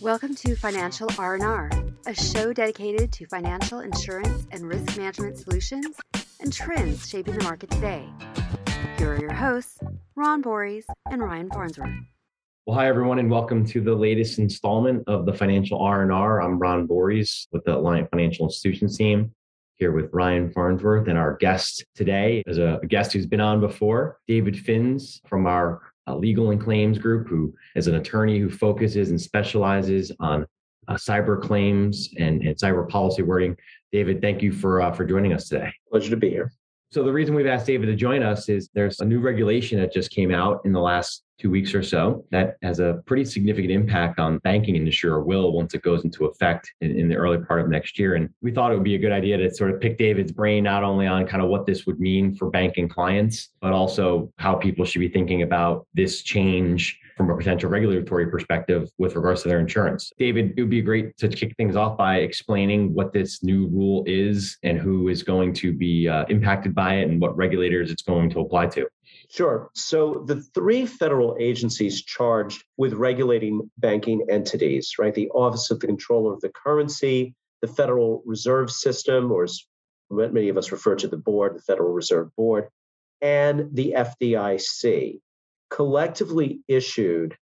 Welcome to Financial R&R, a show dedicated to financial insurance and risk management solutions and trends shaping the market today. Here are your hosts, Ron Borys and Ryan Farnsworth. Well, hi everyone, and welcome to the latest installment of the Financial R&R. I'm Ron Borys with the Alliant Financial Institutions team, here with Ryan Farnsworth, and our guest today is a guest who's been on before, David Finz from our legal and claims group, who is an attorney who focuses and specializes on uh, cyber claims and, and cyber policy wording. David, thank you for uh, for joining us today. Pleasure to be here. So the reason we've asked David to join us is there's a new regulation that just came out in the last two weeks or so that has a pretty significant impact on banking industry or will once it goes into effect in, in, the early part of next year. And we thought it would be a good idea to sort of pick David's brain not only on kind of what this would mean for banking clients, but also how people should be thinking about this change from a potential regulatory perspective with regards to their insurance. David, it would be great to kick things off by explaining what this new rule is and who is going to be uh, impacted by it and what regulators it's going to apply to. Sure. So the three federal agencies charged with regulating banking entities, right? The Office of the Comptroller of the Currency, the Federal Reserve System, or as many of us refer to the board, the Federal Reserve Board, and the FDIC collectively issued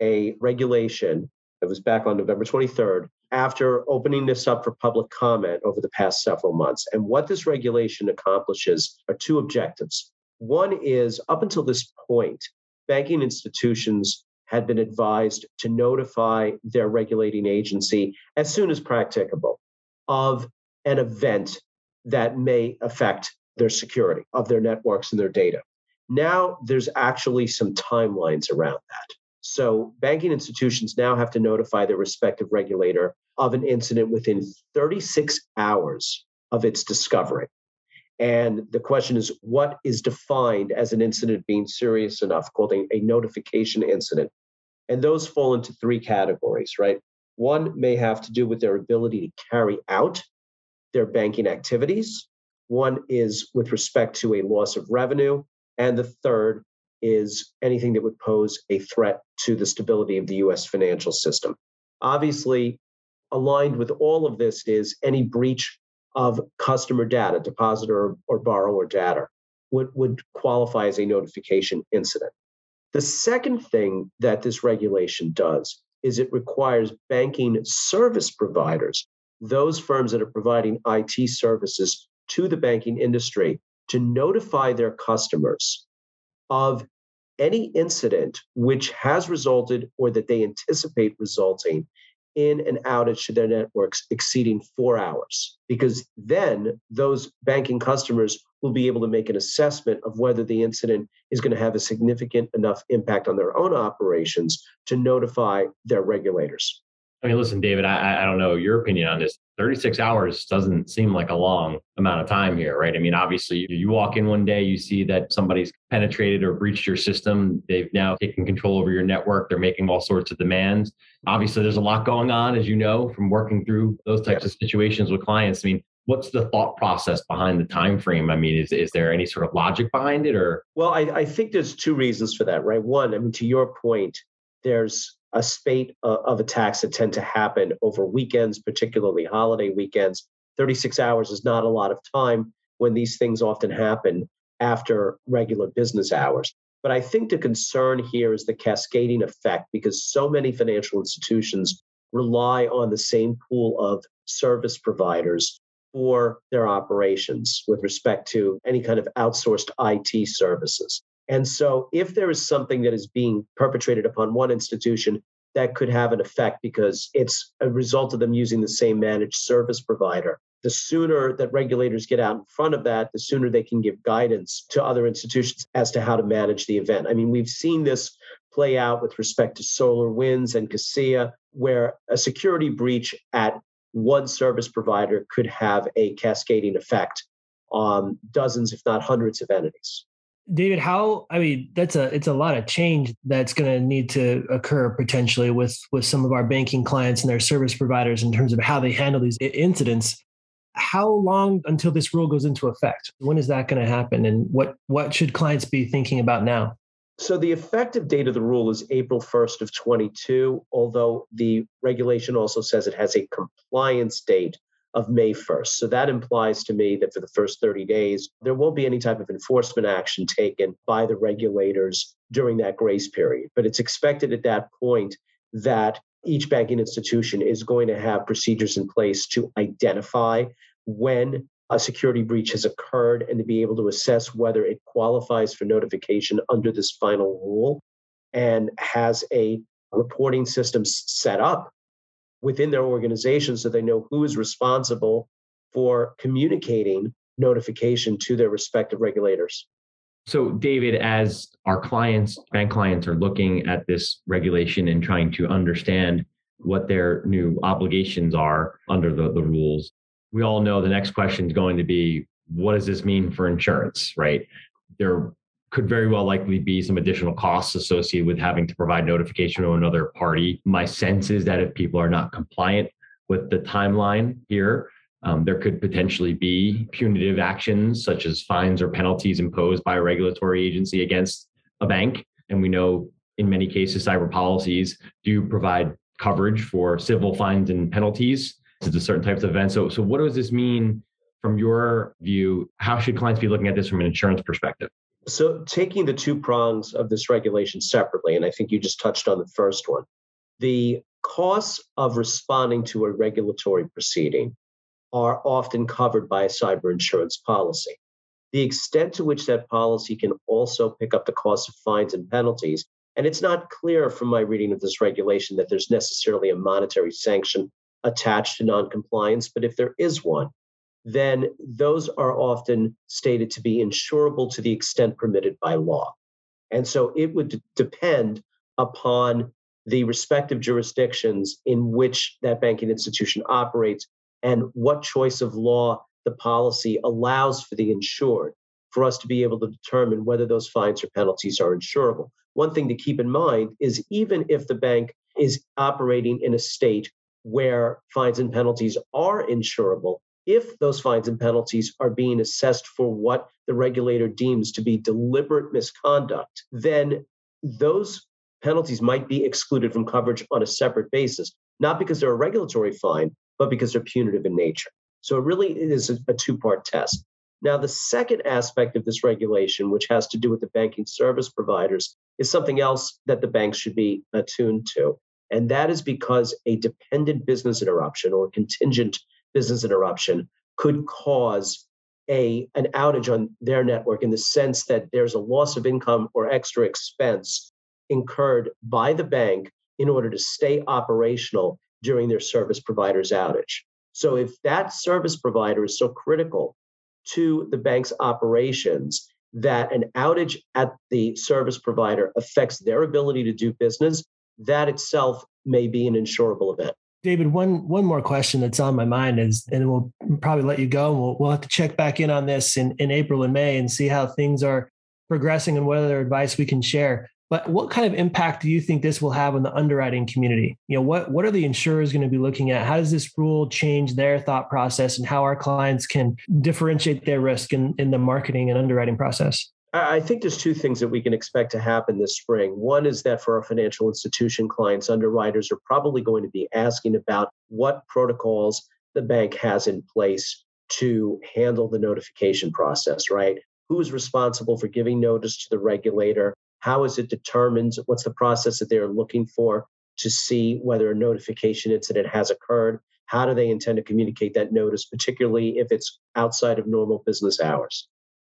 a regulation that was back on November 23rd after opening this up for public comment over the past several months. And what this regulation accomplishes are two objectives. One is up until this point, banking institutions had been advised to notify their regulating agency as soon as practicable of an event that may affect their security of their networks and their data. Now there's actually some timelines around that. So banking institutions now have to notify their respective regulator of an incident within 36 hours of its discovery. And the question is, what is defined as an incident being serious enough, called a, a, notification incident? And those fall into three categories, right? One may have to do with their ability to carry out their banking activities. One is with respect to a loss of revenue. And the third is anything that would pose a threat to the stability of the US financial system. Obviously, aligned with all of this is any breach of customer data, depositor or borrower data, would, would qualify as a notification incident. The second thing that this regulation does is it requires banking service providers, those firms that are providing IT services to the banking industry, to notify their customers of any incident which has resulted or that they anticipate resulting in an outage to their networks exceeding four hours, because then those banking customers will be able to make an assessment of whether the incident is going to have a significant enough impact on their own operations to notify their regulators. I mean, listen, David, I, I don't know your opinion on this. 36 hours doesn't seem like a long amount of time here, right? I mean, obviously, you walk in one day, you see that somebody's penetrated or breached your system. They've now taken control over your network. They're making all sorts of demands. Obviously, there's a lot going on, as you know, from working through those types of situations with clients. I mean, what's the thought process behind the time frame i mean is, is there any sort of logic behind it or well I, I think there's two reasons for that right one i mean to your point there's a spate uh, of attacks that tend to happen over weekends, particularly holiday weekends. 36 hours is not a lot of time when these things often happen after regular business hours. But I think the concern here is the cascading effect because so many financial institutions rely on the same pool of service providers for their operations with respect to any kind of outsourced IT services. And so, if there is something that is being perpetrated upon one institution, that could have an effect because it's a result of them using the same managed service provider. The sooner that regulators get out in front of that, the sooner they can give guidance to other institutions as to how to manage the event. I mean, we've seen this play out with respect to SolarWinds and Kaseya, where a security breach at one service provider could have a cascading effect on dozens, if not hundreds, of entities. David, how I mean that's a it's a lot of change that's going to need to occur potentially with with some of our banking clients and their service providers in terms of how they handle these incidents. How long until this rule goes into effect? When is that going to happen and what what should clients be thinking about now? So the effective date of the rule is April 1st of 22, although the regulation also says it has a compliance date of May 1st. So that implies to me that for the first 30 days, there won't be any type of enforcement action taken by the regulators during that grace period. But it's expected at that point that each banking institution is going to have procedures in place to identify when a security breach has occurred and to be able to assess whether it qualifies for notification under this final rule and has a reporting system set up within their organization so they know who is responsible for communicating notification to their respective regulators. So, David, as our clients, bank clients, are looking at this regulation and trying to understand what their new obligations are under the, the rules, we all know the next question is going to be what does this mean for insurance, right? There could very well likely be some additional costs associated with having to provide notification to another party. My sense is that if people are not compliant with the timeline here, um, there could potentially be punitive actions such as fines or penalties imposed by a regulatory agency against a bank. And we know in many cases, cyber policies do provide coverage for civil fines and penalties to certain types of events. So, so what does this mean from your view? How should clients be looking at this from an insurance perspective? So, taking the two prongs of this regulation separately, and I think you just touched on the first one, the costs of responding to a regulatory proceeding are often covered by a cyber insurance policy. The extent to which that policy can also pick up the cost of fines and penalties, and it's not clear from my reading of this regulation that there's necessarily a monetary sanction attached to noncompliance, but if there is one, then those are often stated to be insurable to the extent permitted by law. And so it would d- depend upon the respective jurisdictions in which that banking institution operates and what choice of law the policy allows for the insured for us to be able to determine whether those fines or penalties are insurable. One thing to keep in mind is even if the bank is operating in a state where fines and penalties are insurable, if those fines and penalties are being assessed for what the regulator deems to be deliberate misconduct, then those penalties might be excluded from coverage on a separate basis, not because they're a regulatory fine, but because they're punitive in nature. So it really is a, two part test. Now, the second aspect of this regulation, which has to do with the banking service providers, is something else that the banks should be attuned to. And that is because a dependent business interruption or contingent business interruption could cause a, an outage on their network in the sense that there's a loss of income or extra expense incurred by the bank in order to stay operational during their service provider's outage. So if that service provider is so critical to the bank's operations that an outage at the service provider affects their ability to do business, that itself may be an insurable event. David, one one more question that's on my mind is, and we'll probably let you go. We'll we'll have to check back in on this in, in April and May and see how things are progressing and what other advice we can share. But what kind of impact do you think this will have on the underwriting community? You know, what what are the insurers going to be looking at? How does this rule change their thought process and how our clients can differentiate their risk in, in the marketing and underwriting process? I think there's two things that we can expect to happen this spring. One is that for our financial institution clients, underwriters are probably going to be asking about what protocols the bank has in place to handle the notification process, right? Who is responsible for giving notice to the regulator? How is it determined? What's the process that they're looking for to see whether a notification incident has occurred? How do they intend to communicate that notice, particularly if it's outside of normal business hours?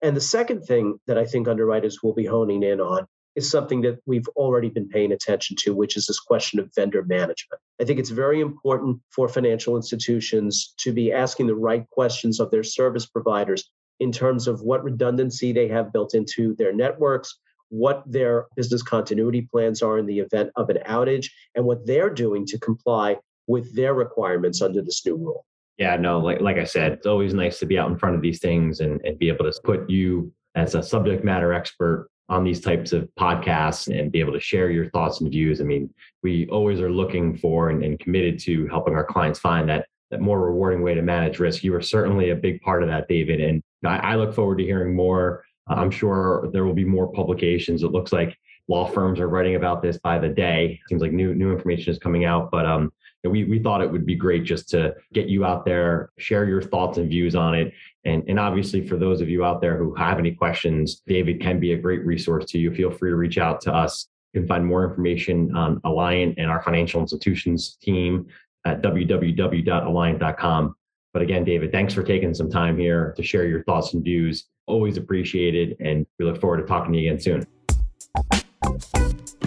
And the second thing that I think underwriters will be honing in on is something that we've already been paying attention to, which is this question of vendor management. I think it's very important for financial institutions to be asking the right questions of their service providers in terms of what redundancy they have built into their networks, what their business continuity plans are in the event of an outage, and what they're doing to comply with their requirements under this new rule. Yeah, no, like like I said, it's always nice to be out in front of these things and, and be able to put you as a subject matter expert on these types of podcasts and be able to share your thoughts and views. I mean, we always are looking for and, and committed to helping our clients find that that more rewarding way to manage risk. You are certainly a big part of that, David. And I, I look forward to hearing more. I'm sure there will be more publications. It looks like law firms are writing about this by the day. It Seems like new new information is coming out, but um, we we thought it would be great just to get you out there, share your thoughts and views on it, and and obviously for those of you out there who have any questions, David can be a great resource to you. Feel free to reach out to us. You can find more information on Alliant and our financial institutions team at www.alliant.com. But again, David, thanks for taking some time here to share your thoughts and views. Always appreciated, and we look forward to talking to you again soon. Thank you.